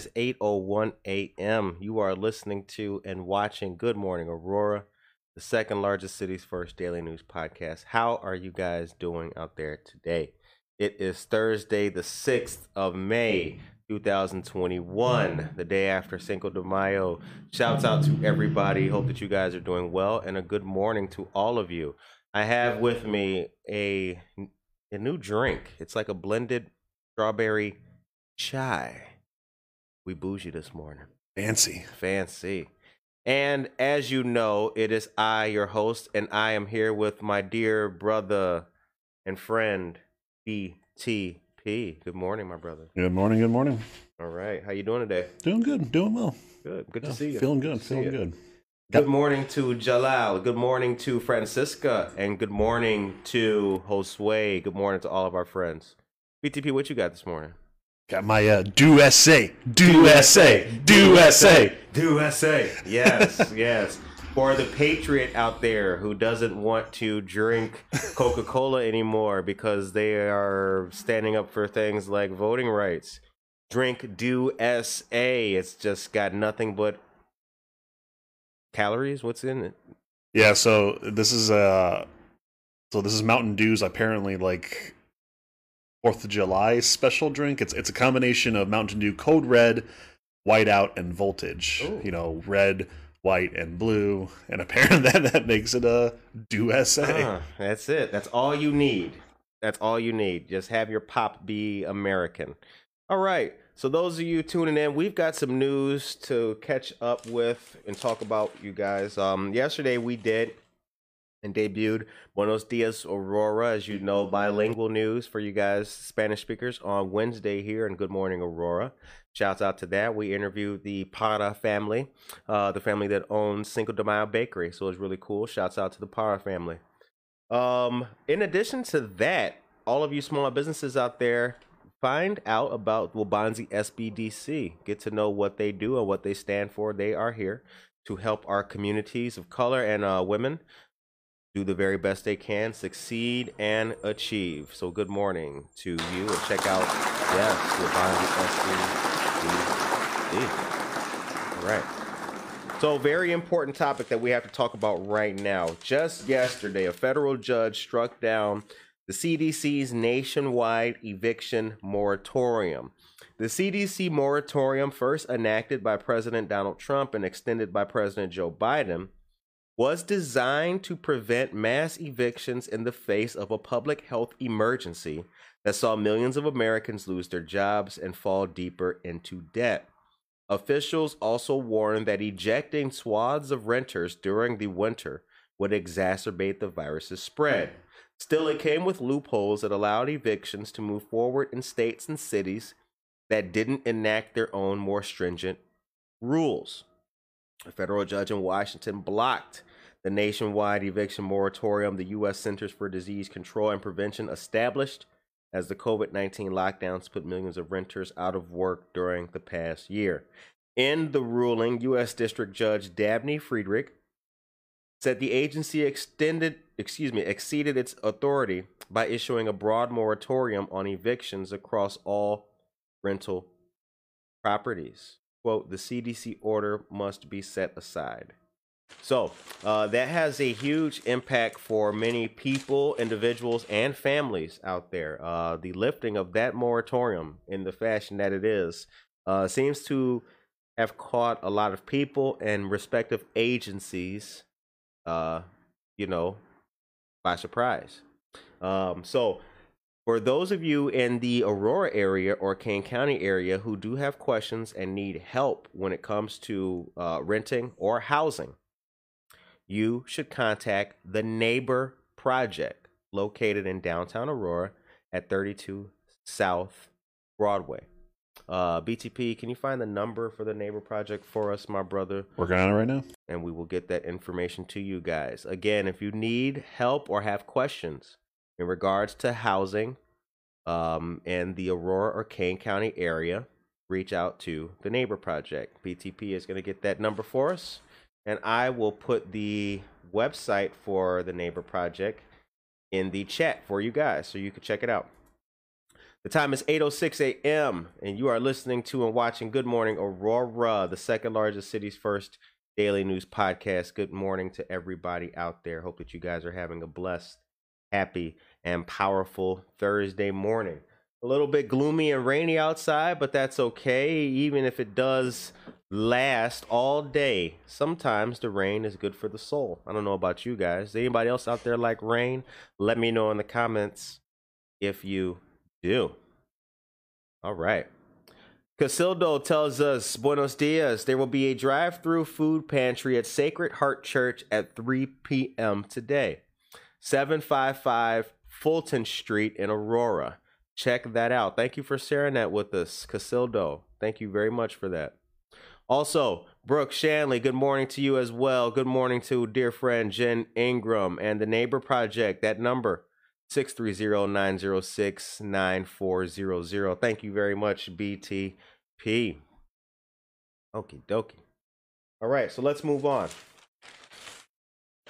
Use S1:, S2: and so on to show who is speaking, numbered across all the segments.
S1: is 8:01 a.m. You are listening to and watching Good Morning Aurora, the second largest city's first daily news podcast. How are you guys doing out there today? It is Thursday, the 6th of May, 2021, the day after Cinco de Mayo. Shouts out to everybody. Hope that you guys are doing well and a good morning to all of you. I have with me a a new drink. It's like a blended strawberry chai. We bougie this morning.
S2: Fancy.
S1: Fancy. And as you know, it is I, your host, and I am here with my dear brother and friend, BTP. Good morning, my brother.
S2: Good morning. Good morning.
S1: All right. How you doing today?
S2: Doing good. Doing well.
S1: Good. Good to see you.
S2: Feeling
S1: to
S2: good. Feeling good.
S1: Good morning to Jalal. Good morning to Francisca. And good morning to Josue. Good morning to all of our friends. BTP, what you got this morning?
S2: Got my uh, do essay, do essay, do essay.
S1: Do essay. Yes, yes. For the patriot out there who doesn't want to drink Coca Cola anymore because they are standing up for things like voting rights, drink Dew SA. It's just got nothing but calories. What's in it?
S2: Yeah, so this is uh so this is Mountain Dew's apparently like Fourth of July special drink. It's it's a combination of Mountain Dew Code Red, Whiteout, and Voltage.
S1: Ooh.
S2: You know, red, white, and blue, and apparently that that makes it a Dew SA.
S1: Ah, that's it. That's all you need. That's all you need. Just have your pop be American. All right. So those of you tuning in, we've got some news to catch up with and talk about you guys. Um yesterday we did and debuted Buenos Dias Aurora, as you know, bilingual news for you guys Spanish speakers on Wednesday here in Good Morning Aurora. Shouts out to that. We interviewed the Para family, uh, the family that owns Cinco de Mayo Bakery. So it was really cool. Shouts out to the Para family. Um, in addition to that, all of you small businesses out there, find out about Waubonsee SBDC. Get to know what they do and what they stand for. They are here to help our communities of color and uh, women do the very best they can, succeed and achieve. So good morning to you and check out yes, Waubonsee SBDC. All right. So, very important topic that we have to talk about right now. Just yesterday, a federal judge struck down the CDC's nationwide eviction moratorium. The CDC moratorium, first enacted by President Donald Trump and extended by President Joe Biden, was designed to prevent mass evictions in the face of a public health emergency that saw millions of Americans lose their jobs and fall deeper into debt. Officials also warned that ejecting swaths of renters during the winter would exacerbate the virus's spread. Still, it came with loopholes that allowed evictions to move forward in states and cities that didn't enact their own more stringent rules. A federal judge in Washington blocked the nationwide eviction moratorium the U.S. Centers for Disease Control and Prevention established as the COVID 19 lockdowns put millions of renters out of work during the past year. In the ruling, U.S. District Judge Dabney Friedrich said the agency extended, excuse me, exceeded its authority by issuing a broad moratorium on evictions across all rental properties. Quote, the CDC order must be set aside. So uh, that has a huge impact for many people, individuals, and families out there. Uh, the lifting of that moratorium in the fashion that it is uh, seems to have caught a lot of people and respective agencies, uh, you know, by surprise. Um, so for those of you in the Aurora area or Kane County area who do have questions and need help when it comes to uh, renting or housing, you should contact the Neighbor Project located in downtown Aurora at 32 South Broadway. Uh, BTP, can you find the number for the Neighbor Project for us, my brother?
S2: We're working on it right now.
S1: And we will get that information to you guys. Again, if you need help or have questions in regards to housing um, in the Aurora or Kane County area, reach out to the Neighbor Project. BTP is going to get that number for us and I will put the website for the Neighbor Project in the chat for you guys so you can check it out. The time is 8:06 a.m. and you are listening to and watching Good Morning Aurora, the second largest city's first daily news podcast. Good morning to everybody out there. Hope that you guys are having a blessed, happy, and powerful Thursday morning. A little bit gloomy and rainy outside, but that's okay. Even if it does last all day. Sometimes the rain is good for the soul. I don't know about you guys. Anybody else out there like rain? Let me know in the comments if you do. All right. Casildo tells us, Buenos dias. There will be a drive through food pantry at Sacred Heart Church at 3 p.m. today. 755 Fulton Street in Aurora. Check that out. Thank you for sharing that with us, Casildo. Thank you very much for that. Also, Brooke Shanley, good morning to you as well. Good morning to dear friend Jen Ingram and the Neighbor Project. That number 630-906-9400. Thank you very much, BTP. Okie dokie. All right, so let's move on.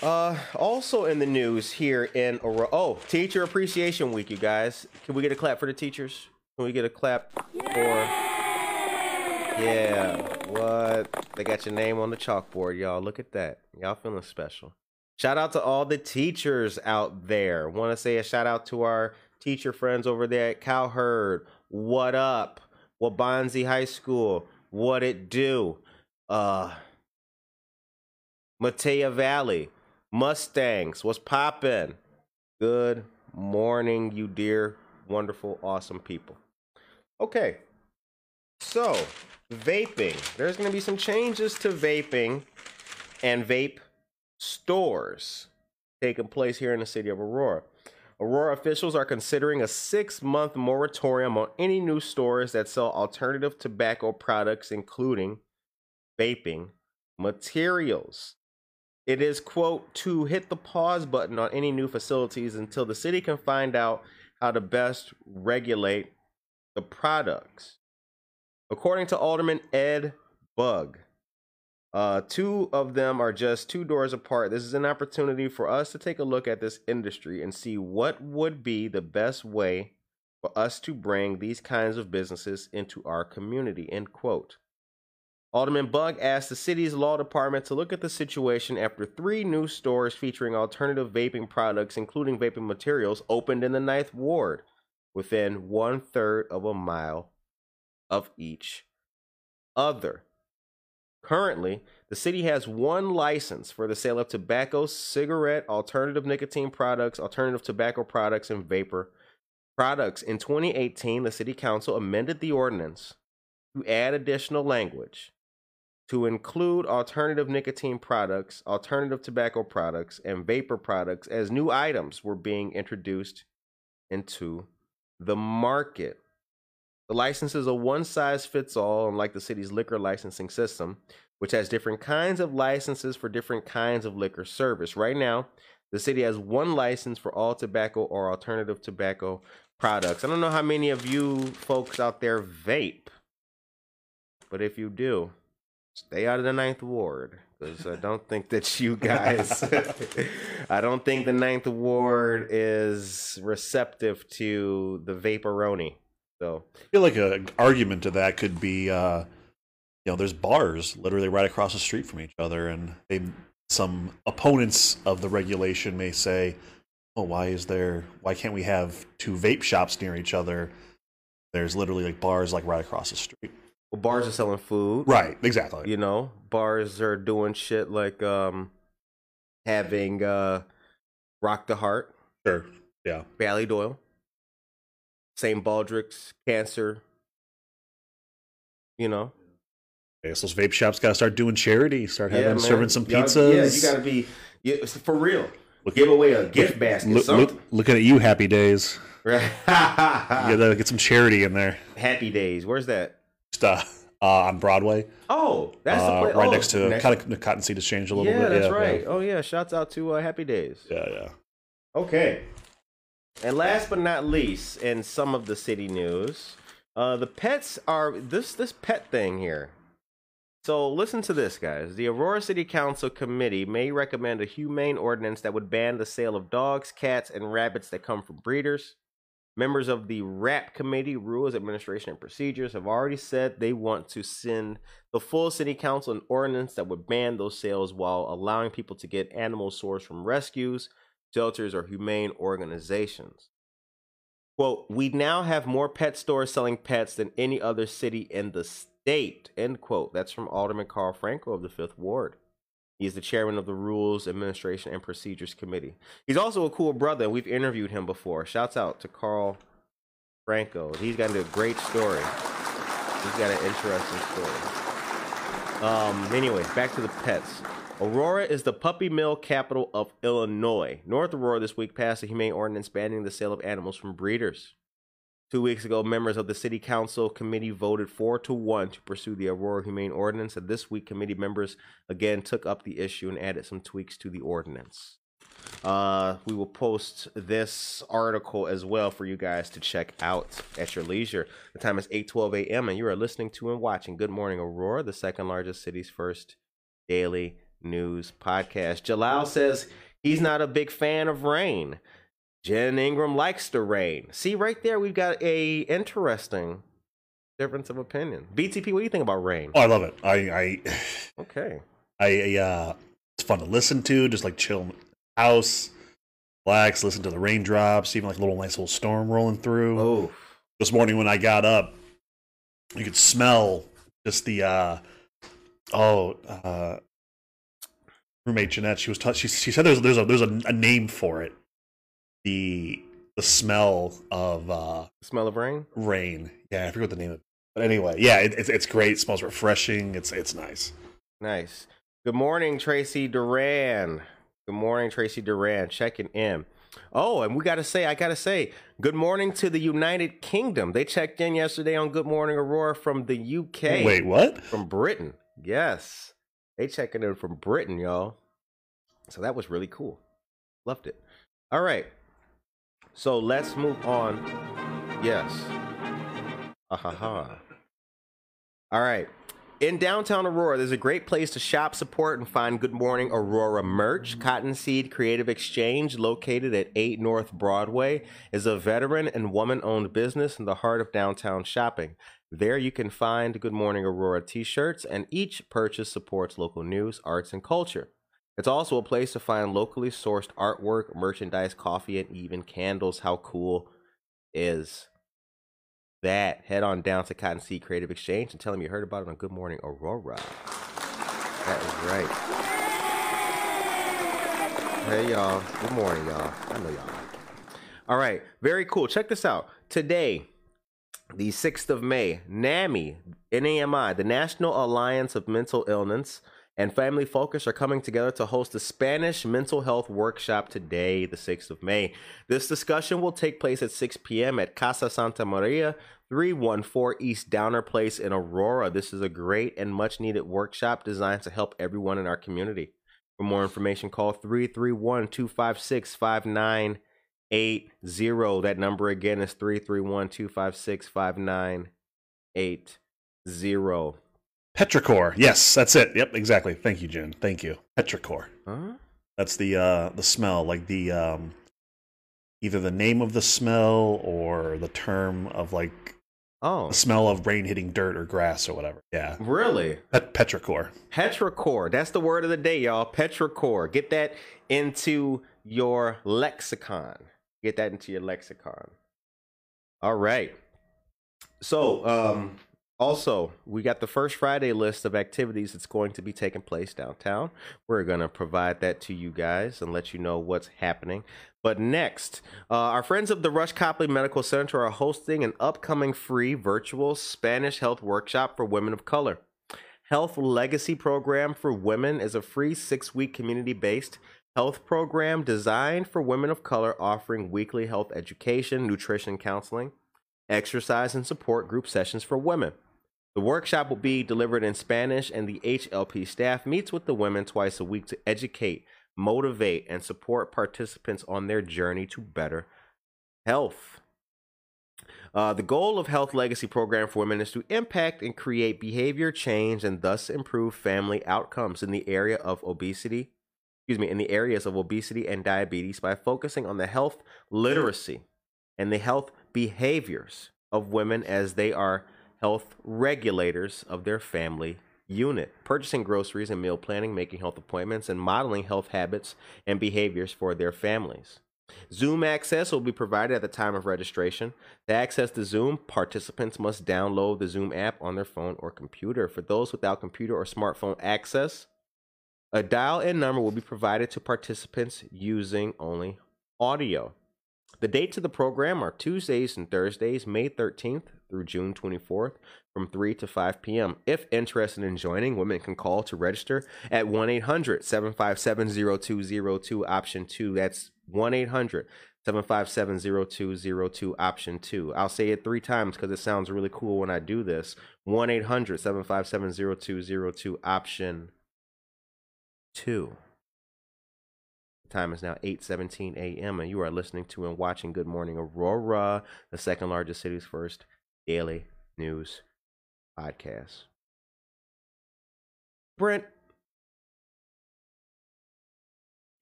S1: Uh, also in the news here in. Oh, Teacher Appreciation Week, you guys. Can we get a clap for the teachers? Can we get a clap for? Yeah. What? They got your name on the chalkboard, y'all. Look at that. Y'all feeling special. Shout out to all the teachers out there. Want to say a shout out to our teacher friends over there at Cowherd. What up? Waubonsie High School. What it do? Uh, Metea Valley. Mustangs, what's poppin'? Good morning, you dear, wonderful, awesome people. Okay, so vaping. There's going to be some changes to vaping and vape stores taking place here in the city of Aurora. Aurora officials are considering a six month moratorium on any new stores that sell alternative tobacco products, including vaping materials. It is, quote, to hit the pause button on any new facilities until the city can find out how to best regulate the products. According to Alderman Ed Bugg, uh, two of them are just two doors apart. This is an opportunity for us to take a look at this industry and see what would be the best way for us to bring these kinds of businesses into our community, end quote. Alderman Bugg asked the city's law department to look at the situation after three new stores featuring alternative vaping products, including vaping materials, opened in the Ninth Ward within one third of a mile of each other. Currently, the city has one license for the sale of tobacco, cigarette, alternative nicotine products, alternative tobacco products, and vapor products. In 2018, the city council amended the ordinance to add additional language to include alternative nicotine products, alternative tobacco products, and vapor products as new items were being introduced into the market. The license is a one size fits all, unlike the city's liquor licensing system, which has different kinds of licenses for different kinds of liquor service. Right now, the city has one license for all tobacco or alternative tobacco products. I don't know how many of you folks out there vape, but if you do, stay out of the ninth ward because I don't think that you guys, I don't think the ninth ward is receptive to the vaporoni. So
S2: I feel like an argument to that could be, uh, you know, there's bars literally right across the street from each other, and they some opponents of the regulation may say, "Oh, why is there? Why can't we have two vape shops near each other?" There's literally like bars like right across the street.
S1: well, bars are selling food,
S2: Right, exactly.
S1: You know, bars are doing shit like um having uh Rock the Heart,
S2: Sure. Yeah.
S1: Ballydoyle, St. Baldrick's, Cancer. You know,
S2: I guess those vape shops got to start doing charity, start having
S1: man.
S2: serving some pizzas.
S1: Yeah, you gotta be yeah, for real. Give away a gift basket.
S2: Look, look, looking at you, Happy Days.
S1: Right.
S2: You gotta get some charity in there.
S1: Happy Days. Where's that?
S2: Just uh, uh, on Broadway,
S1: Oh, that's the
S2: uh, right
S1: oh,
S2: next to
S1: next-
S2: kind of the Cotton Seed Exchange a little
S1: yeah,
S2: bit.
S1: that's
S2: yeah, that's
S1: right.
S2: Yeah.
S1: Oh yeah, shouts out to uh, Happy Days.
S2: yeah, yeah.
S1: Okay. And last but not least, in some of the city news, uh, the pets are this this pet thing here. So listen to this, guys. The Aurora City Council committee may recommend a humane ordinance that would ban the sale of dogs, cats, and rabbits that come from breeders. Members of the RAP committee, Rules, Administration, and Procedures, have already said they want to send the full city council an ordinance that would ban those sales while allowing people to get animals sourced from rescues, shelters, or humane organizations. Quote, we now have more pet stores selling pets than any other city in the state, end quote. That's from Alderman Carl Franco of the Fifth Ward. He is the chairman of the Rules, Administration, and Procedures Committee. He's also a cool brother, we've interviewed him before. Shouts out to Carl Franco. He's got a great story. He's got an interesting story. Um, anyways, back to the pets. Aurora is the puppy mill capital of Illinois. North Aurora this week passed a humane ordinance banning the sale of animals from breeders. Two weeks ago, members of the City Council committee voted four to one to pursue the Aurora Humane Ordinance, and this week, committee members again took up the issue and added some tweaks to the ordinance. Uh, we will post this article as well for you guys to check out at your leisure. The time is 8:12 a.m. and you are listening to and watching Good Morning Aurora, the second largest city's first daily news podcast. Jalal says he's not a big fan of rain. Jen Ingram likes the rain. See right there, we've got a interesting difference of opinion. BTP, what do you think about rain?
S2: Oh, I love it. I, I,
S1: Okay.
S2: I, uh, it's fun to listen to. Just like chill house, relax, listen to the raindrops, even like a little nice little storm rolling through.
S1: Oh,
S2: This morning when I got up, you could smell just the, uh, oh, uh, roommate Jeanette. She was, t- she, she said there's, there's a, there's a, a name for it. The, the smell of, uh,
S1: smell of rain.
S2: rain. Yeah, I forget what the name of it. But anyway, yeah, it, it's it's great. It smells refreshing. It's it's nice.
S1: Nice. Good morning, Tracy Duran. Good morning, Tracy Duran. Checking in. Oh, and we got to say, I got to say, good morning to the United Kingdom. They checked in yesterday on Good Morning Aurora from the UK.
S2: Wait, what?
S1: From Britain. Yes. They checking in from Britain, y'all. So that was really cool. Loved it. All right. So let's move on. Yes. Ha ha ha. All right. In downtown Aurora, there's a great place to shop, support, and find Good Morning Aurora merch. Cottonseed Creative Exchange, located at 8 North Broadway, is a veteran and woman owned business in the heart of downtown shopping. There you can find Good Morning Aurora t shirts, and each purchase supports local news, arts, and culture. It's also a place to find locally sourced artwork, merchandise, coffee, and even candles. How cool is that? Head on down to Cottonseed Creative Exchange and tell them you heard about it on Good Morning Aurora. That is right. Hey y'all. Good morning, y'all. I know y'all. All right, very cool. Check this out. Today, the 6th of May, NAMI, NAMI, the National Alliance of Mental Illness, and Family Focus are coming together to host a Spanish mental health workshop today, the 6th of May. This discussion will take place at 6 p.m. at Casa Santa Maria, 314 East Downer Place in Aurora. This is a great and much needed workshop designed to help everyone in our community. For more information, call 331 256 5980. That number again is 331 256 5980.
S2: Petrichor. Yes, that's it. Yep, exactly. Thank you, Jen. Thank you. Petrichor.
S1: Huh?
S2: That's the uh the smell, like the um either the name of the smell or the term of like
S1: Oh,
S2: the smell of rain hitting dirt or grass or whatever. Yeah.
S1: really?
S2: Pet- petrichor.
S1: Petrichor. That's the word of the day, y'all. Petrichor. Get that into your lexicon. Get that into your lexicon. All right. So, um, also, we got the first Friday list of activities that's going to be taking place downtown. We're going to provide that to you guys and let you know what's happening. But next, uh, our friends of the Rush Copley Medical Center are hosting an upcoming free virtual Spanish health workshop for women of color. Health Legacy Program for Women is a free six week community based health program designed for women of color, offering weekly health education, nutrition counseling, exercise, and support group sessions for women. The workshop will be delivered in Spanish, and the HLP staff meets with the women twice a week to educate, motivate, and support participants on their journey to better health. Uh, the goal of Health Legacy Program for Women is to impact and create behavior change and thus improve family outcomes in the area of obesity, excuse me, in the areas of obesity and diabetes by focusing on the health literacy and the health behaviors of women as they are health regulators of their family unit, purchasing groceries and meal planning, making health appointments, and modeling health habits and behaviors for their families. Zoom access will be provided at the time of registration. To access the Zoom, participants must download the Zoom app on their phone or computer. For those without computer or smartphone access, a dial in number will be provided to participants using only audio. The dates of the program are Tuesdays and Thursdays, May 13th through June 24th from 3 to 5 p.m. If interested in joining, women can call to register at 1 800 757 0202, option 2. That's 1 800 757 0202, option 2. I'll say it three times because it sounds really cool when I do this. 1 800 757 0202, option 2. Time is now 8:17 a.m. and you are listening to and watching Good Morning Aurora, the second largest city's first daily news podcast. Brent,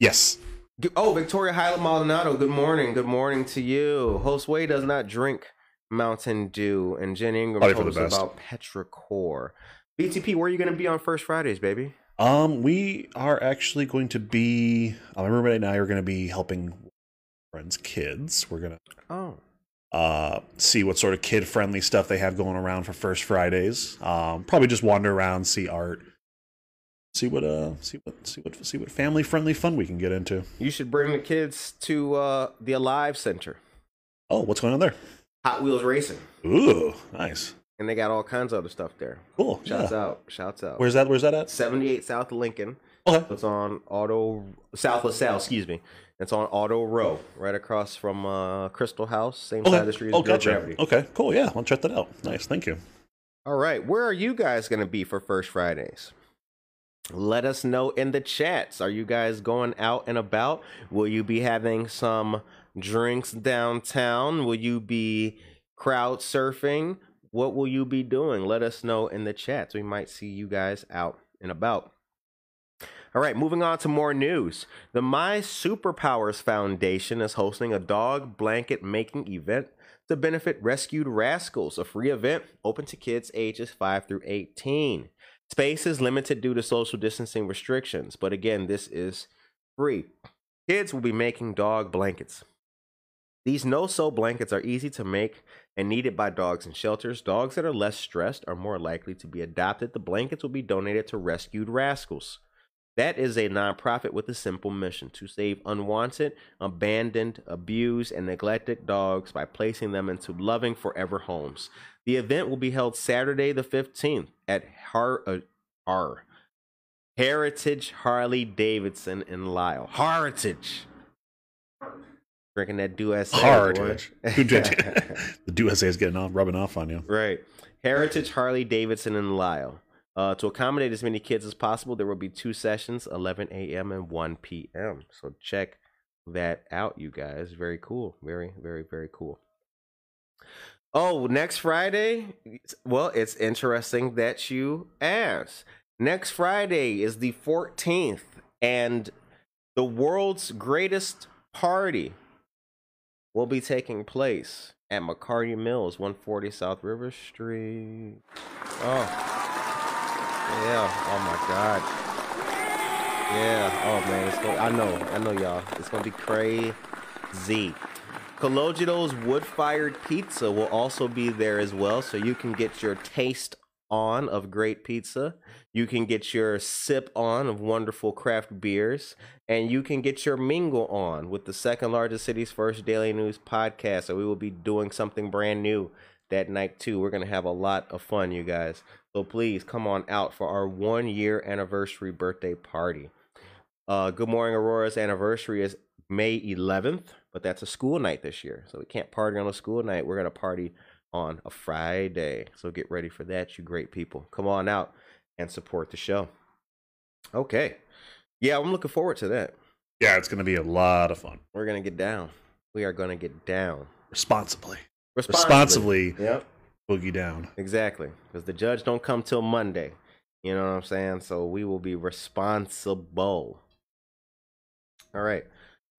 S2: Yes.
S1: oh Victoria Highland Maldonado. Good morning. Good morning to you. Josue does not drink Mountain Dew, and Jen Ingram
S2: Probably for
S1: told us about Petrichor. BTP, where are you going to be on First Fridays, baby?
S2: Um, we are actually going to be. Uh, my roommate and I are going to be helping friends' kids. We're gonna
S1: Oh,
S2: uh, see what sort of kid-friendly stuff they have going around for First Fridays. Um, probably just wander around, see art, see what uh, see what see what see what family-friendly fun we can get into.
S1: you should bring the kids to uh, the Alive Center,
S2: Oh, what's going on there?
S1: Hot Wheels Racing,
S2: Ooh, nice,
S1: and they got all kinds of other stuff there.
S2: cool.
S1: Shouts
S2: yeah.
S1: out, shouts out.
S2: Where's that? Where's that at?
S1: 78 South Lincoln.
S2: Okay.
S1: It's on Auto South LaSalle, excuse me. It's on Auto Row, right across from uh, Crystal House, same side of the street as
S2: Oh, gotcha.
S1: Gravity.
S2: Okay, cool. Yeah, I'll check that out. Nice, thank you.
S1: All right, where are you guys going to be for First Fridays? Let us know in the chats. Are you guys going out and about? Will you be having some drinks downtown? Will you be crowd surfing? What will you be doing? Let us know in the chats. We might see you guys out and about. All right, moving on to more news. The My Superpowers Foundation is hosting a dog blanket making event to benefit rescued rascals, a free event open to kids ages 5 through 18. Space is limited due to social distancing restrictions, but again, this is free. Kids will be making dog blankets. These no sew blankets are easy to make and needed by dogs in shelters. Dogs that are less stressed are more likely to be adopted. The blankets will be donated to Rescued Rascals. That is a nonprofit with a simple mission to save unwanted, abandoned, abused, and neglected dogs by placing them into loving forever homes. The event will be held Saturday the 15th at Har- uh, Har- Heritage Harley Davidson in Lisle. Heritage. Drinking that Duess.
S2: Heritage. the do is getting off, rubbing off on you.
S1: Right. Heritage Harley Davidson in Lisle. Uh, to accommodate as many kids as possible, there will be two sessions, 11 a.m. and 1 p.m. So check that out, you guys. Very cool. Very, very, very cool. Oh, next Friday? Well, it's interesting that you ask. Next Friday is the 14th, and the world's greatest party will be taking place at McCarty Mills, 140 South River Street. Oh. Yeah. Oh my God. Yeah. Oh man. It's going I know. I know y'all. It's gonna be crazy. Cologito's wood-fired pizza will also be there as well, so you can get your taste on of great pizza. You can get your sip on of wonderful craft beers, and you can get your mingle on with the second largest city's first daily news podcast. So we will be doing something brand new that night too. We're gonna have a lot of fun, you guys. So please come on out for our one year anniversary birthday party. Uh, Good Morning Aurora's anniversary is May 11th, but that's a school night this year. So we can't party on a school night. We're going to party on a Friday. So get ready for that, you great people. Come on out and support the show. Okay. Yeah, I'm looking forward to that.
S2: Yeah, it's going to be a lot of fun.
S1: We're going to get down. We are going to get down.
S2: Responsibly. Responsibly
S1: Yep.
S2: Boogie down.
S1: Exactly. Because the judge don't come till Monday. You know what I'm saying? So we will be responsible. All right.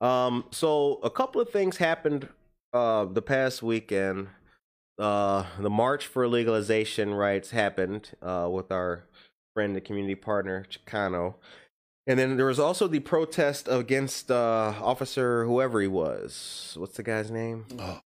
S1: Um, so a couple of things happened uh the past weekend. Uh the March for Legalization Rights happened uh with our friend and community partner Chicano. And then there was also the protest against uh officer whoever he was. What's the guy's name?
S2: Oh,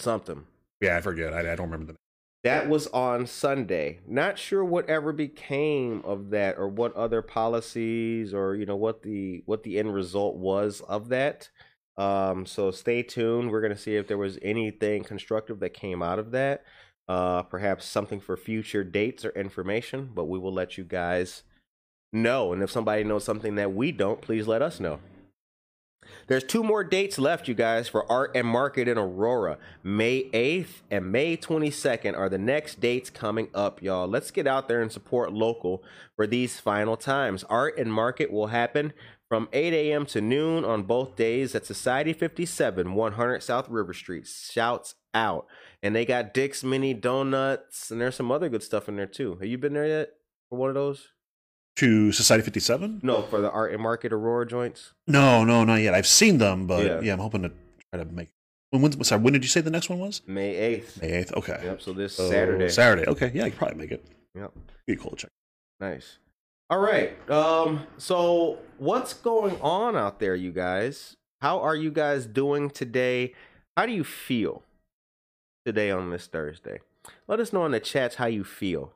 S1: Something.
S2: yeah, I forget. I, I don't remember the name.
S1: That was on Sunday. Not sure what ever became of that or what other policies or you know what the what the end result was of that. Um so stay tuned. We're going to see if there was anything constructive that came out of that. Uh perhaps something for future dates or information, but we will let you guys know. And if somebody knows something that we don't, please let us know. There's two more dates left, you guys, for Art and Market in Aurora. May 8th and May 22nd are the next dates coming up, y'all. Let's get out there and support local for these final times. Art and Market will happen from 8 a.m. to noon on both days at Society 57, 100 South River Street. Shouts out. And they got Dick's Mini Donuts, and there's some other good stuff in there too. Have you been there yet for one of those?
S2: To Society 57?
S1: No, for the Art and Market Aurora joints.
S2: No, no, not yet. I've seen them, but
S1: Yeah.
S2: yeah, I'm hoping to try to make. When, when, sorry, when did you say the next one was?
S1: May 8th.
S2: May 8th. Okay.
S1: Yep, so this
S2: So,
S1: Saturday.
S2: Saturday. Okay. Yeah, I could probably make it.
S1: Yep.
S2: Be cool to check.
S1: Nice. All right. Um so what's going on out there you guys? How are you guys doing today? How do you feel today on this Thursday? Let us know in the chats how you feel.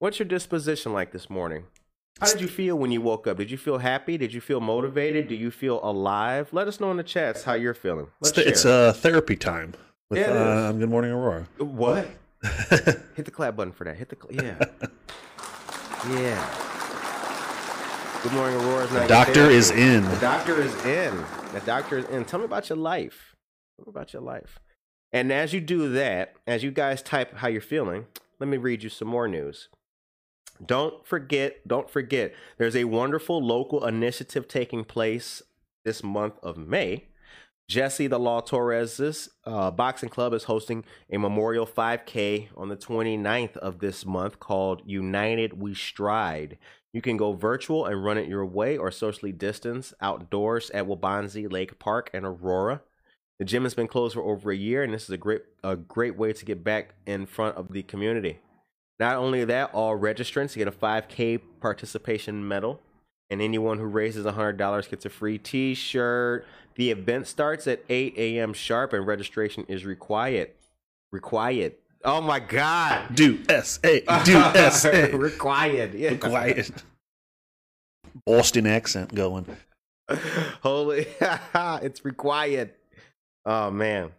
S1: What's your disposition like this morning? How did you feel when you woke up? Did you feel happy? Did you feel motivated? Do you feel alive? Let us know in the chats how you're feeling.
S2: It's,
S1: Let's
S2: it's
S1: share.
S2: uh, therapy time with
S1: Yeah,
S2: uh. Good Morning Aurora.
S1: what? Hit the clap button for that. Hit the cl- yeah. yeah. Good morning, Aurora.
S2: The
S1: not
S2: doctor is in.
S1: The doctor is in. The doctor is in. Tell me about your life. Tell me about your life. And as you do that, as you guys type how you're feeling, let me read you some more news. Don't forget, don't forget, there's a wonderful local initiative taking place this month of May. Jesse the Law Torres's uh, boxing club is hosting a memorial 5K on the 29th of this month called United We Stride. You can go virtual and run it your way or socially distance outdoors at Waubonsie Lake Park and Aurora. The gym has been closed for over a year, and this is a great a great way to get back in front of the community. Not only that, all registrants get a 5K participation medal, and anyone who raises $100 gets a free T-shirt. The event starts at 8 a.m. sharp, and registration is required. Required. Oh my God!
S2: Do S.A. Do S.A.
S1: required. Yeah.
S2: Quiet. Boston accent going.
S1: Holy, it's required. Oh man.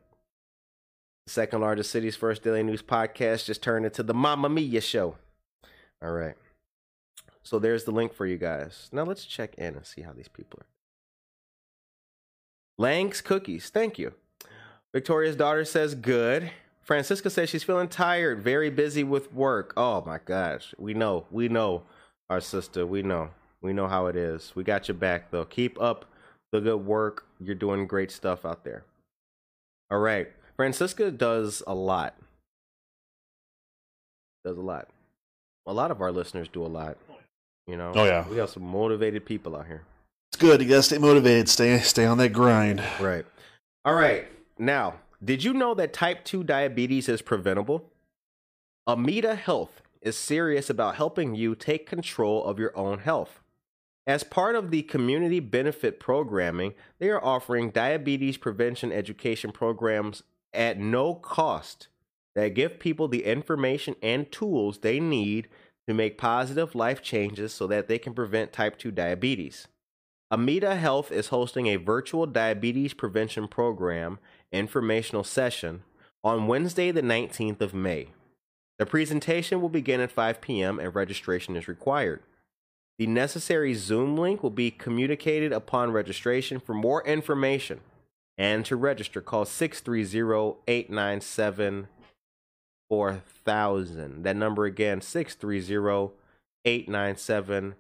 S1: Second largest city's first daily news podcast just turned into the Mamma Mia show. All right. So there's the link for you guys. Now let's check in and see how these people are. Lang's cookies. Thank you. Victoria's daughter says good. Francisca says she's feeling tired, very busy with work. Oh my gosh. We know. We know our sister. We know. We know how it is. We got your back though. Keep up the good work. You're doing great stuff out there. All right. Francisca does a lot. Does a lot. A lot of our listeners do a lot. You know?
S2: Oh, yeah.
S1: We got some motivated people out here.
S2: It's good. You gotta stay motivated. Stay stay on that grind.
S1: Right. All right. Now, did you know that type 2 diabetes is preventable? Amita Health is serious about helping you take control of your own health. As part of the community benefit programming, they are offering diabetes prevention education programs at no cost that give people the information and tools they need to make positive life changes so that they can prevent type 2 diabetes. Amita Health is hosting a virtual diabetes prevention program informational session on Wednesday, the 19th of May. The presentation will begin at 5 p.m. and registration is required. The necessary Zoom link will be communicated upon registration. For more information and to register, call 630 897 4000. That number again, 630 897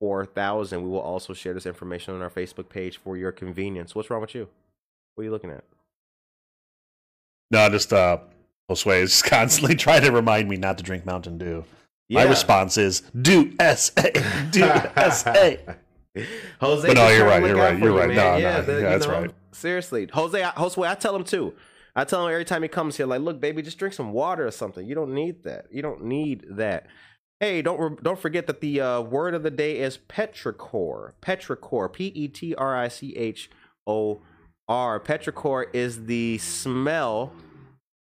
S1: 4000. We will also share this information on our Facebook page for your convenience. What's wrong with you? What are you looking at?
S2: No, just uh, Josue is constantly trying to remind me not to drink Mountain Dew. My response is do S.A. Do S.A.
S1: Jose,
S2: But no, you're right, you're right, you're
S1: you,
S2: right.
S1: man.
S2: No, no,
S1: the-
S2: yeah, that's
S1: know,
S2: right.
S1: Seriously, Jose, I, Jose, I tell him too. I tell him every time he comes here, like, look, baby, just drink some water or something. You don't need that. You don't need that. Hey, don't re- don't forget that the uh, word of the day is petrichor. Petrichor, P E T R I C H O R. Petrichor is the smell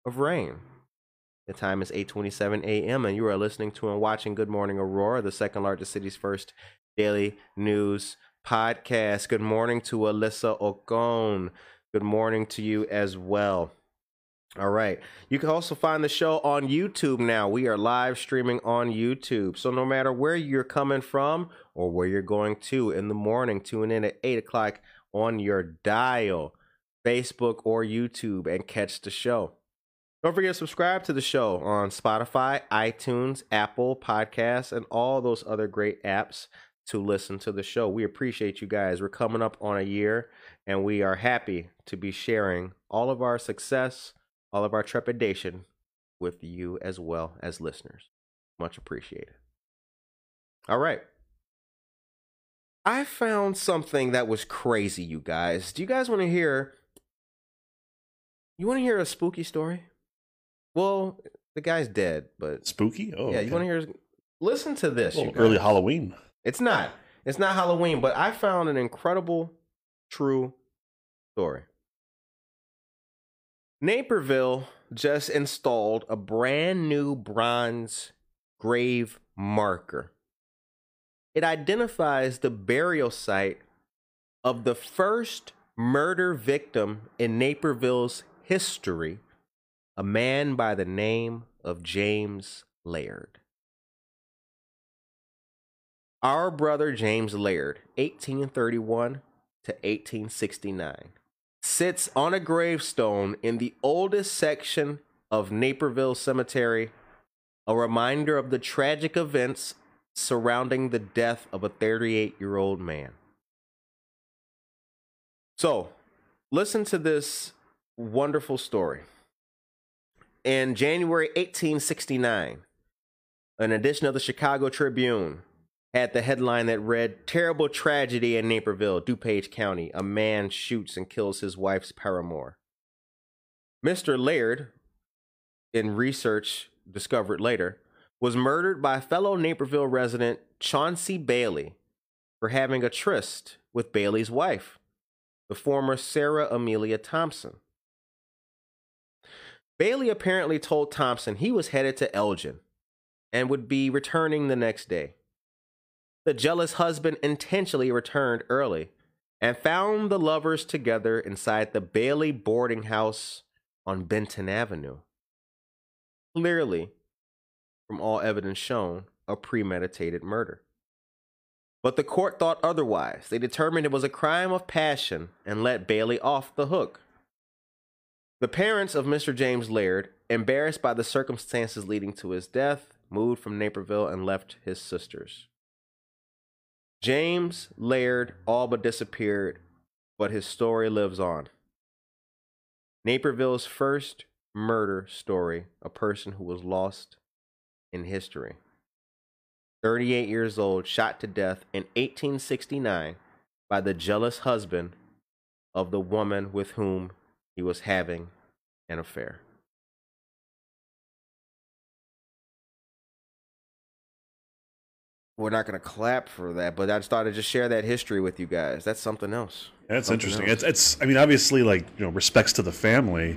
S1: of rain. The time is 8:27 a.m. and you are listening to and watching Good Morning Aurora, the second largest city's first daily news podcast. Good morning to Alyssa Ocon. Good morning to you as well. All right. You can also find the show on YouTube now. We are live streaming on YouTube. So no matter where you're coming from or where you're going to in the morning, tune in at 8 o'clock on your dial, Facebook or YouTube, and catch the show. Don't forget to subscribe to the show on Spotify, iTunes, Apple Podcasts, and all those other great apps to listen to the show. We appreciate you guys. We're coming up on a year, and we are happy to be sharing all of our success, all of our trepidation with you as well as listeners. Much appreciated. All right. I found something that was crazy, you guys. Do you guys want to hear? You want to hear a spooky story? Well, the guy's dead, but
S2: Spooky? Oh,
S1: yeah, you want to hear? Listen to this.
S2: Well,
S1: you
S2: early. Halloween.
S1: It's not. It's not Halloween, but I found an incredible, true story. Naperville just installed a brand new bronze grave marker. It identifies the burial site of the first murder victim in Naperville's history, a man by the name of James Laird. Our brother James Laird, 1831 to 1869, sits on a gravestone in the oldest section of Naperville Cemetery, a reminder of the tragic events surrounding the death of a 38 year old man. So, listen to this wonderful story. In January 1869, an edition of the Chicago Tribune had the headline that read Terrible Tragedy in Naperville, DuPage County. A man shoots and kills his wife's paramour. Mr. Laird, in research discovered later, was murdered by fellow Naperville resident Chauncey Bailey for having a tryst with Bailey's wife, the former Sarah Amelia Thompson. Bailey apparently told Thompson he was headed to Elgin and would be returning the next day. The jealous husband intentionally returned early and found the lovers together inside the Bailey boarding house on Benton Avenue. Clearly, from all evidence shown, a premeditated murder. But the court thought otherwise. They determined it was a crime of passion and let Bailey off the hook. The parents of Mr. James Laird, embarrassed by the circumstances leading to his death, moved from Naperville and left his sisters. James Laird all but disappeared, but his story lives on. Naperville's first murder story, a person who was lost in history. 38 years old, shot to death in 1869 by the jealous husband of the woman with whom he was having an affair. We're not going to clap for that, but I just thought I'd just share that history with you guys. That's something else.
S2: That's
S1: Something
S2: interesting.
S1: else.
S2: It's it's. I mean, obviously, like you know, respects to the family.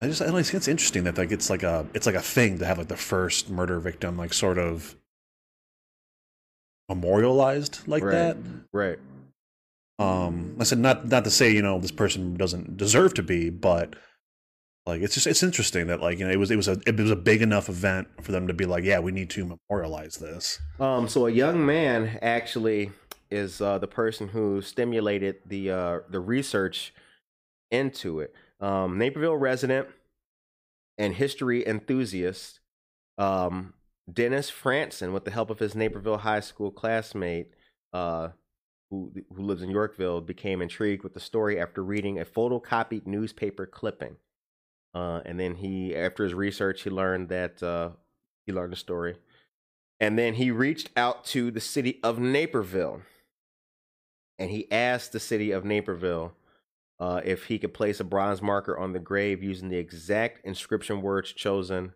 S2: I just I don't think it's interesting that like it's like a it's like a thing to have like the first murder victim like sort of memorialized like
S1: Right.
S2: that.
S1: Right.
S2: Um, I said not not to say you know this person doesn't deserve to be, but like it's just it's interesting that like you know it was it was a it was a big enough event for them to be like yeah we need to memorialize this.
S1: Um, so a young man actually is uh, the person who stimulated the uh, the research into it. Um, Naperville resident and history enthusiast um, Dennis Franson, with the help of his Naperville High School classmate, uh, who who lives in Yorkville, became intrigued with the story after reading a photocopied newspaper clipping. Uh, and then he, after his research, he learned that uh, he learned the story, and then he reached out to the city of Naperville, and he asked the city of Naperville uh, if he could place a bronze marker on the grave using the exact inscription words chosen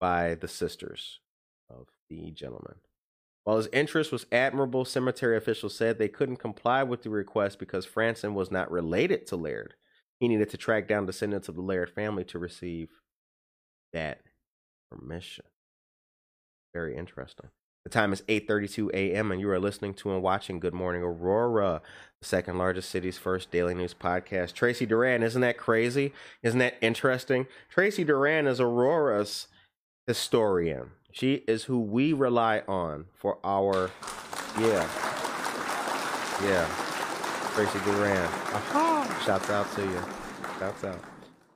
S1: by the sisters of the gentleman. While his interest was admirable, cemetery officials said they couldn't comply with the request because Franson was not related to Laird. He needed to track down descendants of the Laird family to receive that permission. Very interesting. The time is 8:32 a.m. and you are listening to and watching Good Morning Aurora, the second largest city's first daily news podcast. Tracy Duran, isn't that crazy? Isn't that interesting? Tracy Duran is Aurora's historian. She is who we rely on for our yeah. Yeah. Tracy Duran. Aha! Shouts out to you. Shouts out.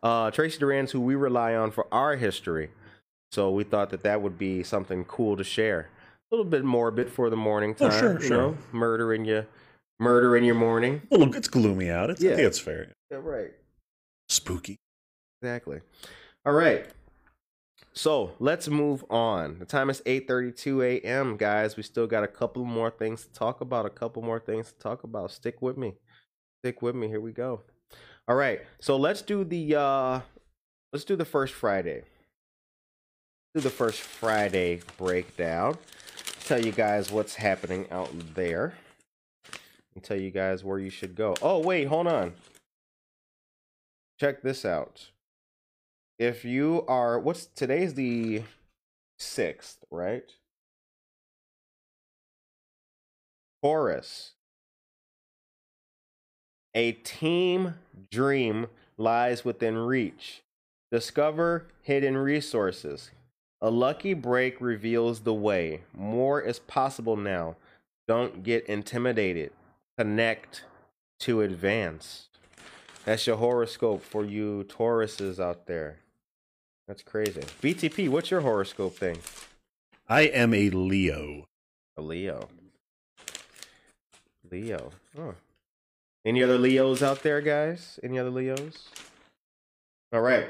S1: Uh, Tracy Duran's who we rely on for our history. So we thought that that would be something cool to share. A little bit morbid for the morning
S2: Oh,
S1: time.
S2: sure,
S1: you
S2: sure.
S1: know, murder in your murder in your morning.
S2: Well, look, it's gloomy out. It's, I
S1: Yeah.
S2: think it's fair.
S1: Yeah, right.
S2: Spooky.
S1: Exactly. All right. So let's move on. The time is 8:32 a.m. Guys, we still got a couple more things to talk about. A couple more things to talk about. Stick with me. Stick with me. Here we go. All right. So let's do the uh let's do the first Friday. Do the first Friday breakdown. Tell you guys what's happening out there. And tell you guys where you should go. Oh, wait, hold on check this out. If you are what's today's the 6th, right? Taurus. A team dream lies within reach. Discover hidden resources. A lucky break reveals the way. More is possible now. Don't get intimidated. Connect to advance. That's your horoscope for you Tauruses out there. That's crazy. BTP, what's your horoscope thing?
S2: I am a Leo.
S1: A Leo. Leo. Oh. Any other Leos out there, guys? Any other Leos? All right.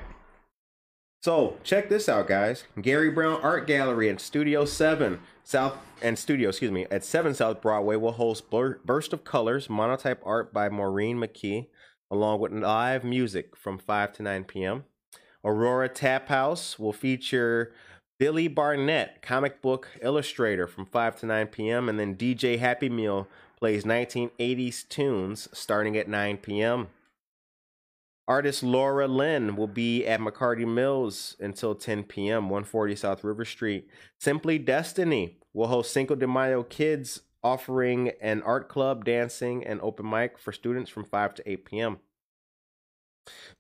S1: So check this out, guys. Gary Brown Art Gallery and Studio Seven South and Studio, excuse me, at Seven South Broadway will host Blur- Burst of Colors monotype art by Maureen McKee, along with live music from 5 to 9 p.m. Aurora Tap House will feature Billy Barnett, comic book illustrator, from 5 to 9 p.m. And then DJ Happy Meal plays 1980s tunes starting at 9 p.m. Artist Laura Lynn will be at McCarty Mills until 10 p.m., 140 South River Street. Simply Destiny will host Cinco de Mayo Kids, offering an art club, dancing, and open mic for students from 5 to 8 p.m.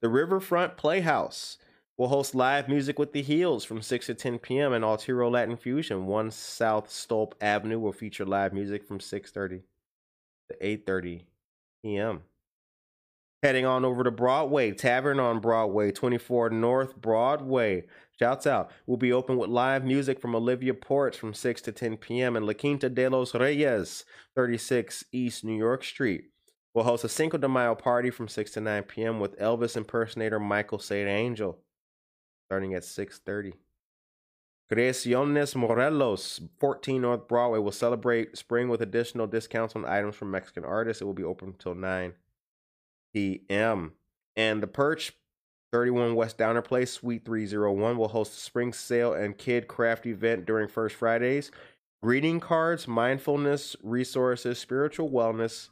S1: The Riverfront Playhouse will host live music with the Heels from 6 to 10 p.m. and Altiro Latin Fusion, 1 South Stolp Avenue will feature live music from 6:30 to 8:30 p.m. Heading on over to Broadway, Tavern on Broadway, 24 North Broadway. Shouts out. Will be open with live music from Olivia Ports from 6 to 10 p.m. and La Quinta de los Reyes, 36 East New York Street. Will host a Cinco de Mayo party from 6 to 9 p.m. with Elvis impersonator Michael St. Angel, starting at 6.30. Creaciones Morelos, 14 North Broadway, will celebrate spring with additional discounts on items from Mexican artists. It will be open until 9 p.m. And the Perch, 31 West Downer Place, Suite 301, will host a spring sale and kid craft event during First Fridays. Greeting cards, mindfulness resources, spiritual wellness,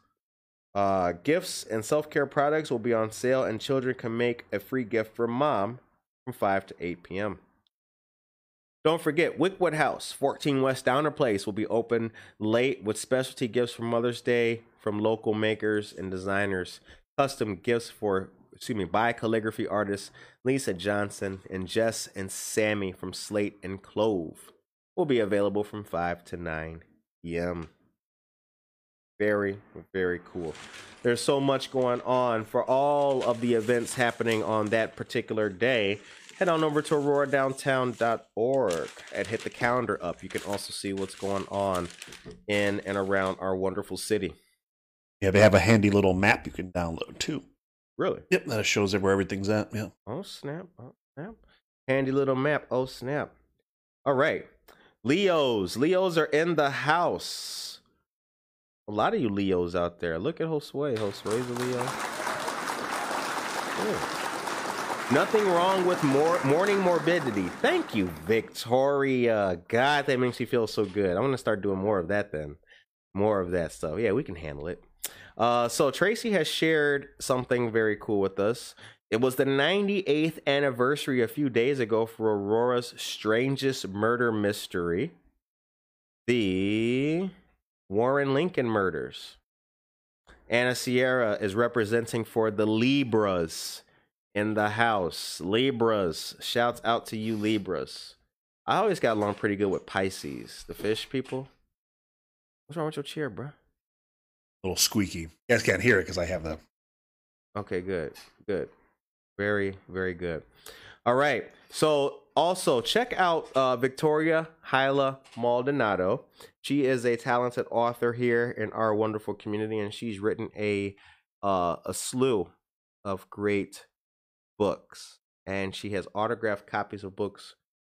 S1: uh, gifts, and self care products will be on sale, and children can make a free gift for mom from 5 to 8 p.m. Don't forget, Wickwood House, 14 West Downer Place, will be open late with specialty gifts for Mother's Day from local makers and designers. Custom gifts for, excuse me, by calligraphy artists Lisa Johnson and Jess and Sammy from Slate and Clove will be available from 5 to 9 p.m. Very, very cool. There's so much going on for all of the events happening on that particular day. Head on over to auroradowntown.org and hit the calendar up. You can also see what's going on in and around our wonderful city.
S2: Yeah, they have a handy little map you can download too.
S1: Really?
S2: Yep, that shows where everything's at. Yeah.
S1: Oh, snap. Oh, snap. Handy little map. Oh, snap. All right. Leos. Leos are in the house. A lot of you Leos out there. Look at Josue. Josue's a Leo. Yeah. Nothing wrong with morning morbidity. Thank you, Victoria. God, that makes me feel so good. I'm gonna start doing more of that then. More of that stuff. Yeah, we can handle it. Uh, so Tracy has shared something very cool with us. It was the 98th anniversary a few days ago for Aurora's strangest murder mystery, the Warren Lincoln murders. Anna Sierra is representing for the Libras in the house. Libras. Shouts out to you, Libras. I always got along pretty good with Pisces, the fish people. What's wrong with your chair, bruh?
S2: little squeaky. You guys can't hear it because I have the.
S1: Okay, good, good, very, very good. All right. So also check out uh, Victoria Hyla Maldonado. She is a talented author here in our wonderful community, and she's written a uh, a slew of great books, and she has autographed copies of books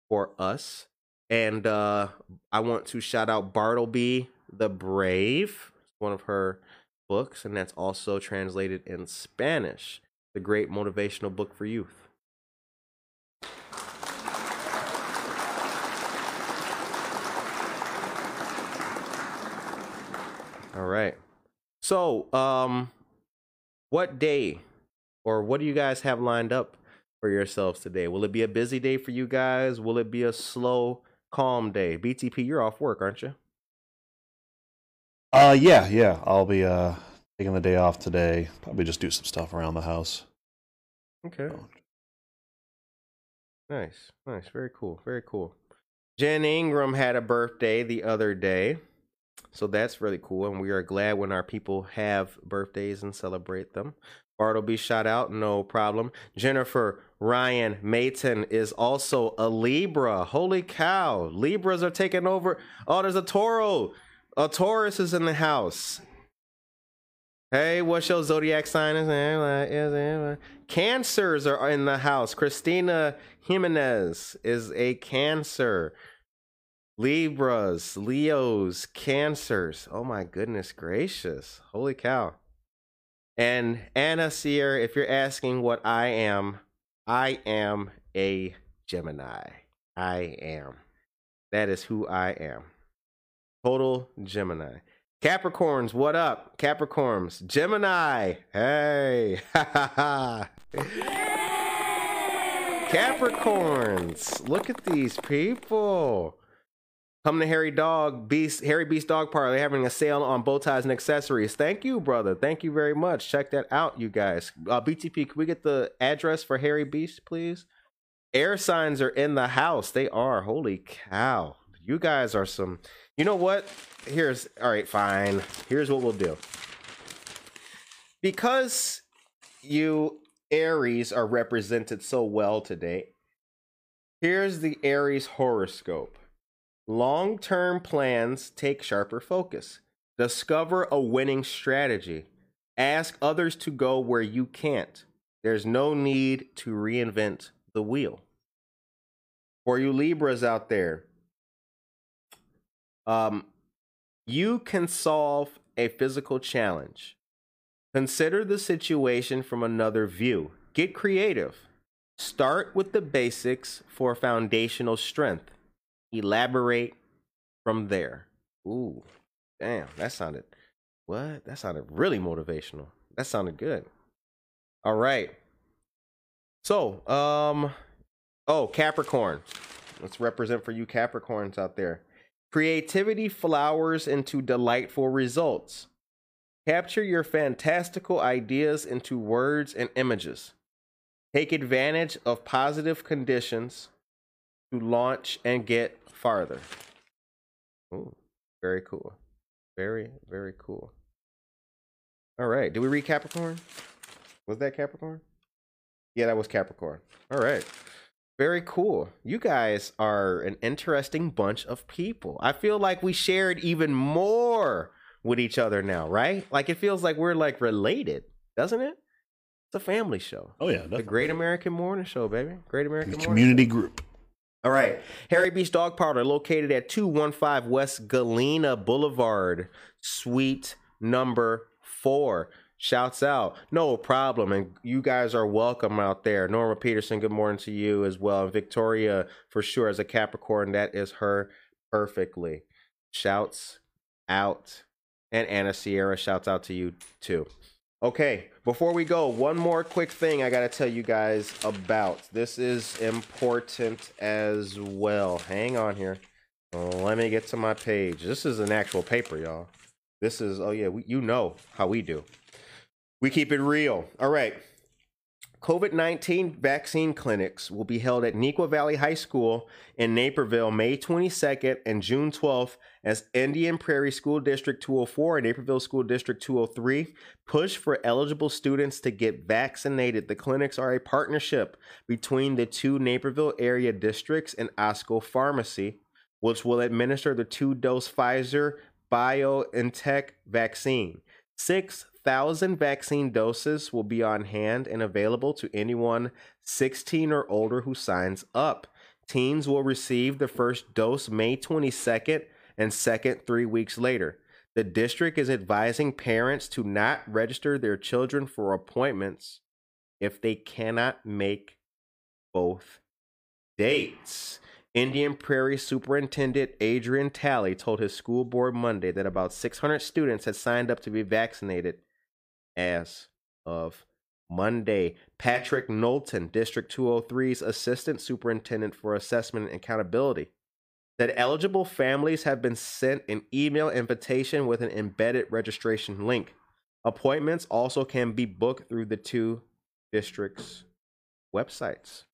S1: for us. And uh, I want to shout out Bartleby the Brave, one of her books, and that's also translated in Spanish. The great motivational book for youth. All right. So, um, what day or what do you guys have lined up for yourselves today? Will it be a busy day for you guys? Will it be a slow, calm day? BTP, you're off work, aren't you?
S2: Uh, yeah, yeah. I'll be uh taking the day off today. Probably just do some stuff around the house.
S1: Okay. Nice, nice, very cool, very cool. Jen Ingram had a birthday the other day. So that's really cool, and we are glad when our people have birthdays and celebrate them. Bartleby shout out, no problem. Jennifer Ryan Mayton is also a Libra. Holy cow, Libras are taking over. Oh, there's a Toro. A Taurus is in the house. Hey, what's your zodiac sign? Cancers are in the house. Christina Jimenez is a Cancer. Libras, Leos, Cancers. Oh my goodness gracious. Holy cow. And Anna Sear, if you're asking what I am, I am a Gemini. I am. That is who I am. Total Gemini. Capricorns, what up? Capricorns, Gemini. Hey. Capricorns, look at these people. Come to Harry Dog Beast, Harry Beast Dog Park. They're having a sale on bow ties and accessories. Thank you, brother. Thank you very much. Check that out, you guys. Uh, BTP, can we get the address for Harry Beast, please? Air signs are in the house. They are. Holy cow. You guys are some. You know what? Here's. All right, fine. Here's what we'll do. Because you Aries are represented so well today, here's the Aries horoscope. Long term plans take sharper focus. Discover a winning strategy. Ask others to go where you can't. There's no need to reinvent the wheel. For you Libras out there, um, you can solve a physical challenge. Consider the situation from another view. Get creative. Start with the basics for foundational strength elaborate from there. Ooh, damn, that sounded what? That sounded really motivational. That sounded good. All right. So, um, oh, Capricorn. Let's represent for you Capricorns out there. Creativity flowers into delightful results. Capture your fantastical ideas into words and images. Take advantage of positive conditions to launch and get farther. Ooh, very cool. Very, very cool. All right. Did we read Capricorn? Was that Capricorn? Yeah, that was Capricorn. All right. Very cool. You guys are an interesting bunch of people. I feel like we shared even more with each other now, right? Like it feels like we're like related, doesn't it? It's a family show.
S2: Oh yeah, definitely.
S1: the Great American Morning Show, baby. Great American
S2: The
S1: Morning
S2: community group.
S1: All right. Harry Beast Dog Parlor, located at 215 West Galena Boulevard, suite number four. Shouts out. No problem. And you guys are welcome out there. Norma Peterson, good morning to you as well. Victoria, for sure, as a Capricorn, that is her perfectly. Shouts out. And Anna Sierra, shouts out to you too. Okay, before we go, one more quick thing I got to tell you guys about. This is important as well. Hang on here. Oh, let me get to my page. This is an actual paper, y'all. This is, oh yeah, we, you know how we do. We keep it real. All right. COVID 19 vaccine clinics will be held at Neuqua Valley High School in Naperville May 22nd and June 12th as Indian Prairie School District 204 and Naperville School District 203 push for eligible students to get vaccinated. The clinics are a partnership between the two Naperville area districts and Osco Pharmacy, which will administer the two dose Pfizer BioNTech vaccine. Six thousand vaccine doses will be on hand and available to anyone 16 or older who signs up. Teens will receive the first dose May 22nd and second three weeks later. The district is advising parents to not register their children for appointments if they cannot make both dates. Indian Prairie Superintendent Adrian Talley told his school board Monday that about 600 students had signed up to be vaccinated as of Monday. Patrick Knowlton, District 203's Assistant Superintendent for Assessment and Accountability, said eligible families have been sent an email invitation with an embedded registration link. Appointments also can be booked through the two districts' websites.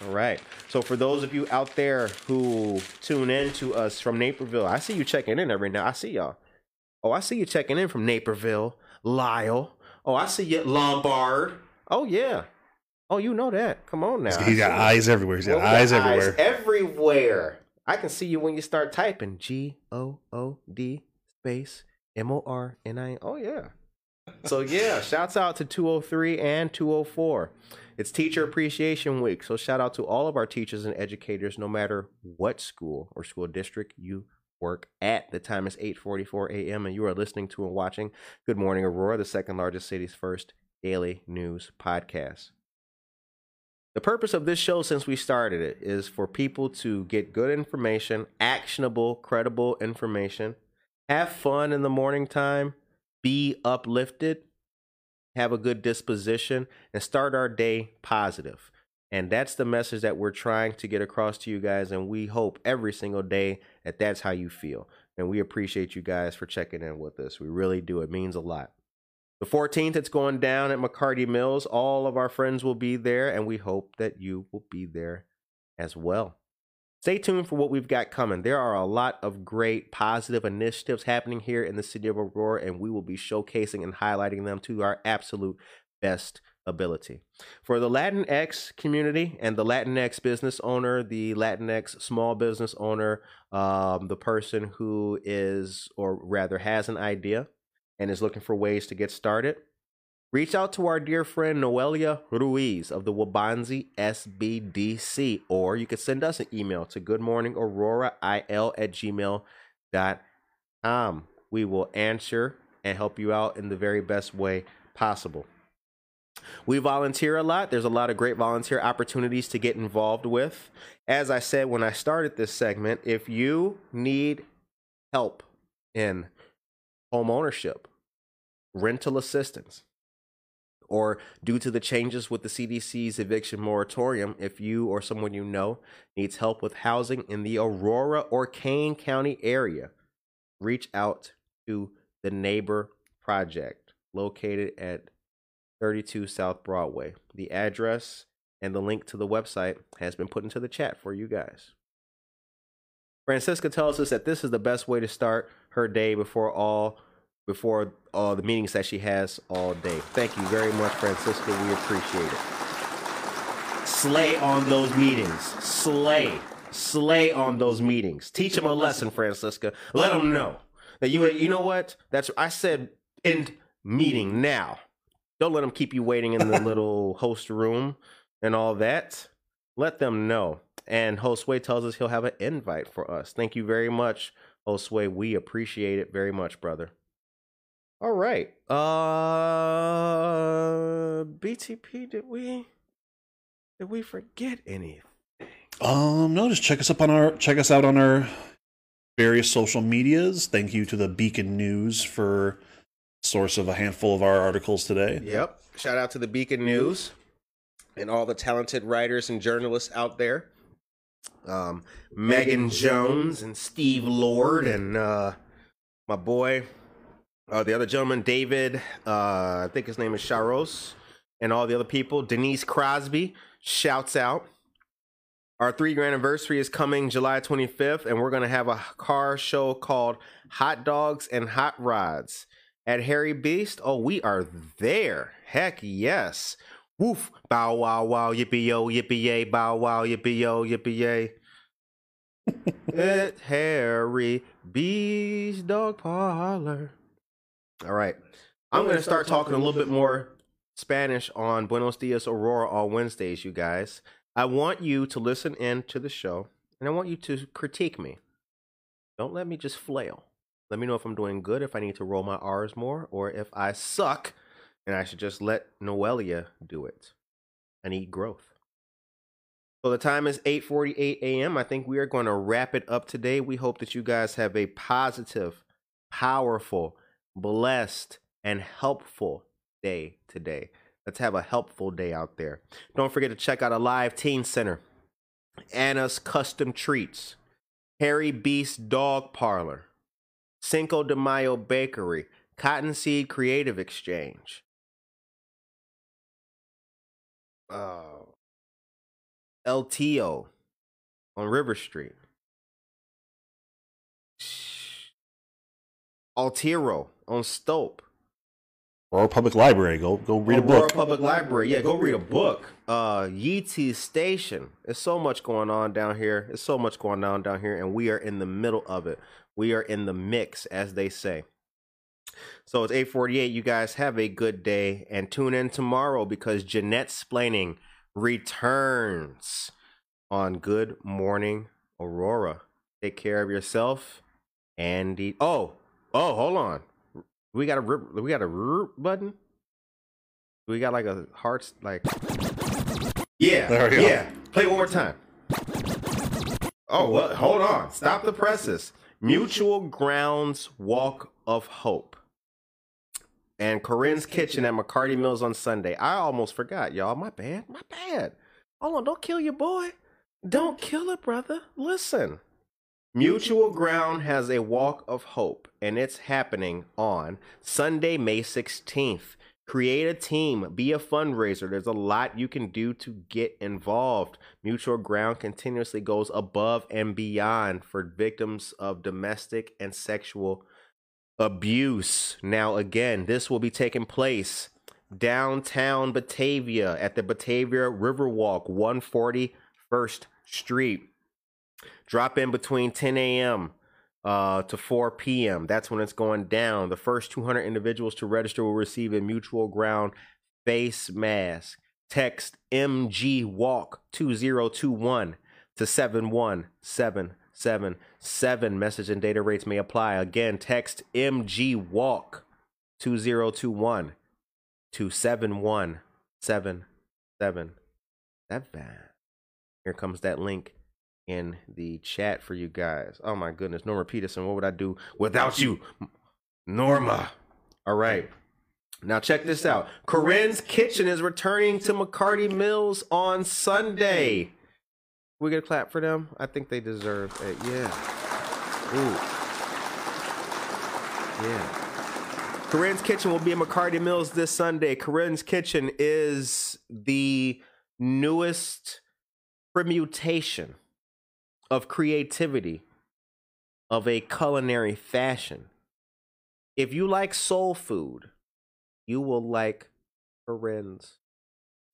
S1: All right. So for those of you out there who tune in to us from Naperville, I see you checking in every now. I see y'all. Oh, I see you checking in from Naperville, Lisle, Oh, I see you, Lombard. Oh yeah. Oh, you know that. Come on now.
S2: He's got eyes everywhere. He's got oh, eyes everywhere. Eyes
S1: everywhere. I can see you when you start typing G O O D space M O R N I. Oh yeah. So yeah, shouts out to 203 and 204. It's Teacher Appreciation Week, so shout out to all of our teachers and educators, no matter what school or school district you work at. The time is 8:44 a.m. and you are listening to and watching Good Morning Aurora, the second largest city's first daily news podcast. The purpose of this show since we started it is for people to get good information, actionable, credible information, have fun in the morning time, be uplifted, have a good disposition, and start our day positive. And that's the message that we're trying to get across to you guys. And we hope every single day that that's how you feel. And we appreciate you guys for checking in with us. We really do. It means a lot. The 14th, it's going down at McCarty Mills. All of our friends will be there, and we hope that you will be there as well. Stay tuned for what we've got coming. There are a lot of great positive initiatives happening here in the city of Aurora, and we will be showcasing and highlighting them to our absolute best ability. For the Latinx community and the Latinx business owner, the Latinx small business owner, um, the person who is, or rather has an idea and is looking for ways to get started, reach out to our dear friend Noelia Ruiz of the Waubonsee SBDC, or you could send us an email to goodmorningaurora il at gmail.com. We will answer and help you out in the very best way possible. We volunteer a lot. There's a lot of great volunteer opportunities to get involved with. As I said when I started this segment, if you need help in home ownership, rental assistance, or due to the changes with the CDC's eviction moratorium, if you or someone you know needs help with housing in the Aurora or Kane County area, reach out to the Neighbor Project located at 32 South Broadway. The address and the link to the website has been put into the chat for you guys. Francisca tells us that this is the best way to start her day before all before all the meetings that she has all day. Thank you very much, Francisca. We appreciate it. Slay on those meetings. Slay. Slay on those meetings. Teach them a lesson, Francisca. Let them know that you you know what? That's I said end meeting now. Don't let them keep you waiting in the little host room and all that. Let them know. And Josue tells us he'll have an invite for us. Thank you very much, Josue. We appreciate it very much, brother. All right. Uh BTP, did we did we forget anything?
S2: Um, no, just check us up on our check us out on our various social medias. Thank you to the Beacon News for source of a handful of our articles today.
S1: Yep. Shout out to the Beacon News and all the talented writers and journalists out there. Um, Megan Jones and Steve Lord and uh, my boy, uh, the other gentleman, David. Uh, I think his name is Sharos. and all the other people. Denise Crosby shouts out. Our three year anniversary is coming July 25th, and we're going to have a car show called Hot Dogs and Hot Rods at Harry Beast. Oh, we are there. Heck yes. Woof. Bow wow wow yippee yo yippee yay. Bow wow yippee yo yippee yay. At Harry Beast Dog Parlor. All right. I'm going to start talking a little bit more Spanish on Buenos Dias Aurora on Wednesdays, you guys. I want you to listen in to the show and I want you to critique me. Don't let me just flail. Let me know if I'm doing good, if I need to roll my R's more, or if I suck and I should just let Noelia do it. I need growth. So the time is 8:48 a.m. I think we are going to wrap it up today. We hope that you guys have a positive, powerful, blessed, and helpful day today. Let's have a helpful day out there. Don't forget to check out a live teen center, Anna's Custom Treats, Harry Beast Dog Parlor, Cinco de Mayo Bakery, Cottonseed Creative Exchange. Uh, LTO on River Street. Altiro on Stolp.
S2: Aurora Public Library. Go go read
S1: Aurora
S2: a book.
S1: Public Library. Yeah, go read a book. Uh Yeezy Station. There's so much going on down here. There's so much going on down here, and we are in the middle of it. We are in the mix, as they say. So it's 848. You guys have a good day and tune in tomorrow because Jeanette Splaining returns on Good Morning Aurora. Take care of yourself and eat. Oh, oh, hold on. We got a rip- we got a rip button. We got like a hearts like. Yeah,
S2: There we go.
S1: yeah. Play one more time. Oh, what? Hold on. Stop the presses. Mutual Grounds Walk of Hope. And Corinne's Kitchen at McCarty Mills on Sunday. I almost forgot, y'all. My bad. My bad. Hold on. Don't kill your boy. Don't kill it, brother. Listen. Mutual Ground has a walk of hope, and it's happening on Sunday, May 16th. Create a team, be a fundraiser. There's a lot you can do to get involved. Mutual Ground continuously goes above and beyond for victims of domestic and sexual abuse. Now, again, this will be taking place downtown Batavia at the Batavia Riverwalk, 140 First Street. Drop in between 10 a.m. Uh, to 4 p.m. That's when it's going down. The first 200 individuals to register will receive a mutual ground face mask. Text MG Walk 2021 to 71777. Message and data rates may apply. Again, text MG Walk 2021 to 71777. That bad. Here comes that link in the chat for you guys. Oh my goodness, Norma Peterson, what would I do without you? Norma. All right. Now check this out. Corinne's Kitchen is returning to McCarty Mills on Sunday. We get a clap for them? I think they deserve it. Yeah. Ooh. Yeah. Corinne's Kitchen will be in McCarty Mills this Sunday. Corinne's Kitchen is the newest permutation of creativity of a culinary fashion. If you like soul food, you will like Corinne's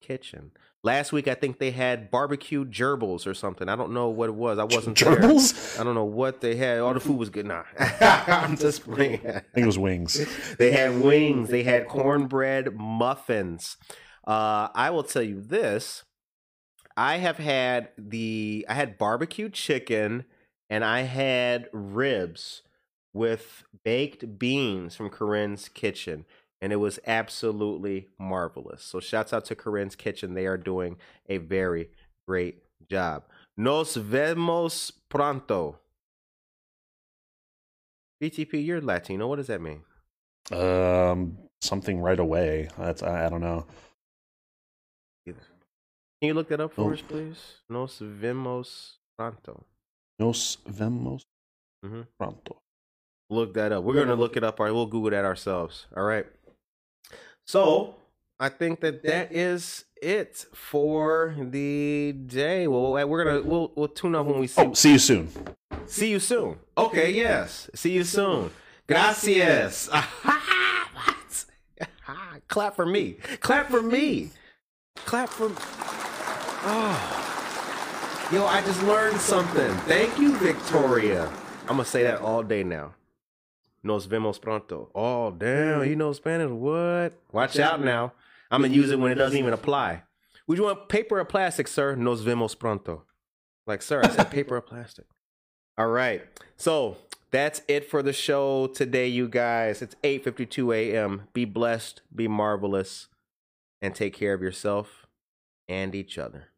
S1: Kitchen. Last week, I think they had barbecue gerbils or something. I don't know what it was. I wasn't there.
S2: Gerbils?
S1: I don't know what they had. All the food was good. Nah, I'm just playing.
S2: I think it was wings.
S1: They had wings. They had cornbread muffins. Uh, I will tell you this: I have had the I had barbecue chicken and I had ribs with baked beans from Corinne's Kitchen, and it was absolutely marvelous. So, shouts out to Corinne's Kitchen; they are doing a very great job. Nos vemos pronto. BTP, you're Latino. What does that mean?
S2: Um, something right away. That's I, I don't know.
S1: Can you look that up for
S2: Oh.
S1: us, please? Nos vemos pronto.
S2: Nos vemos
S1: Mhm.
S2: pronto.
S1: Look that up. We're gonna look it up. All right, we'll Google that ourselves. All right. So I think that that is it for the day. Well, we're gonna we'll we'll tune up when we see.
S2: Oh, see you soon.
S1: See you soon. Okay, yes. See you soon. Gracias. Clap for me. Clap for me. Clap for. Oh. Yo, I just learned something. Thank you, Victoria. I'm gonna say that all day now. Nos vemos pronto. Oh, damn, you know Spanish? What? Watch out now. I'm gonna use it when it doesn't even apply. Would you want paper or plastic, sir? Nos vemos pronto. Like, sir, I said paper or plastic. All right. So that's it for the show today, you guys. It's 8:52 a.m. Be blessed, be marvelous, and take care of yourself and each other.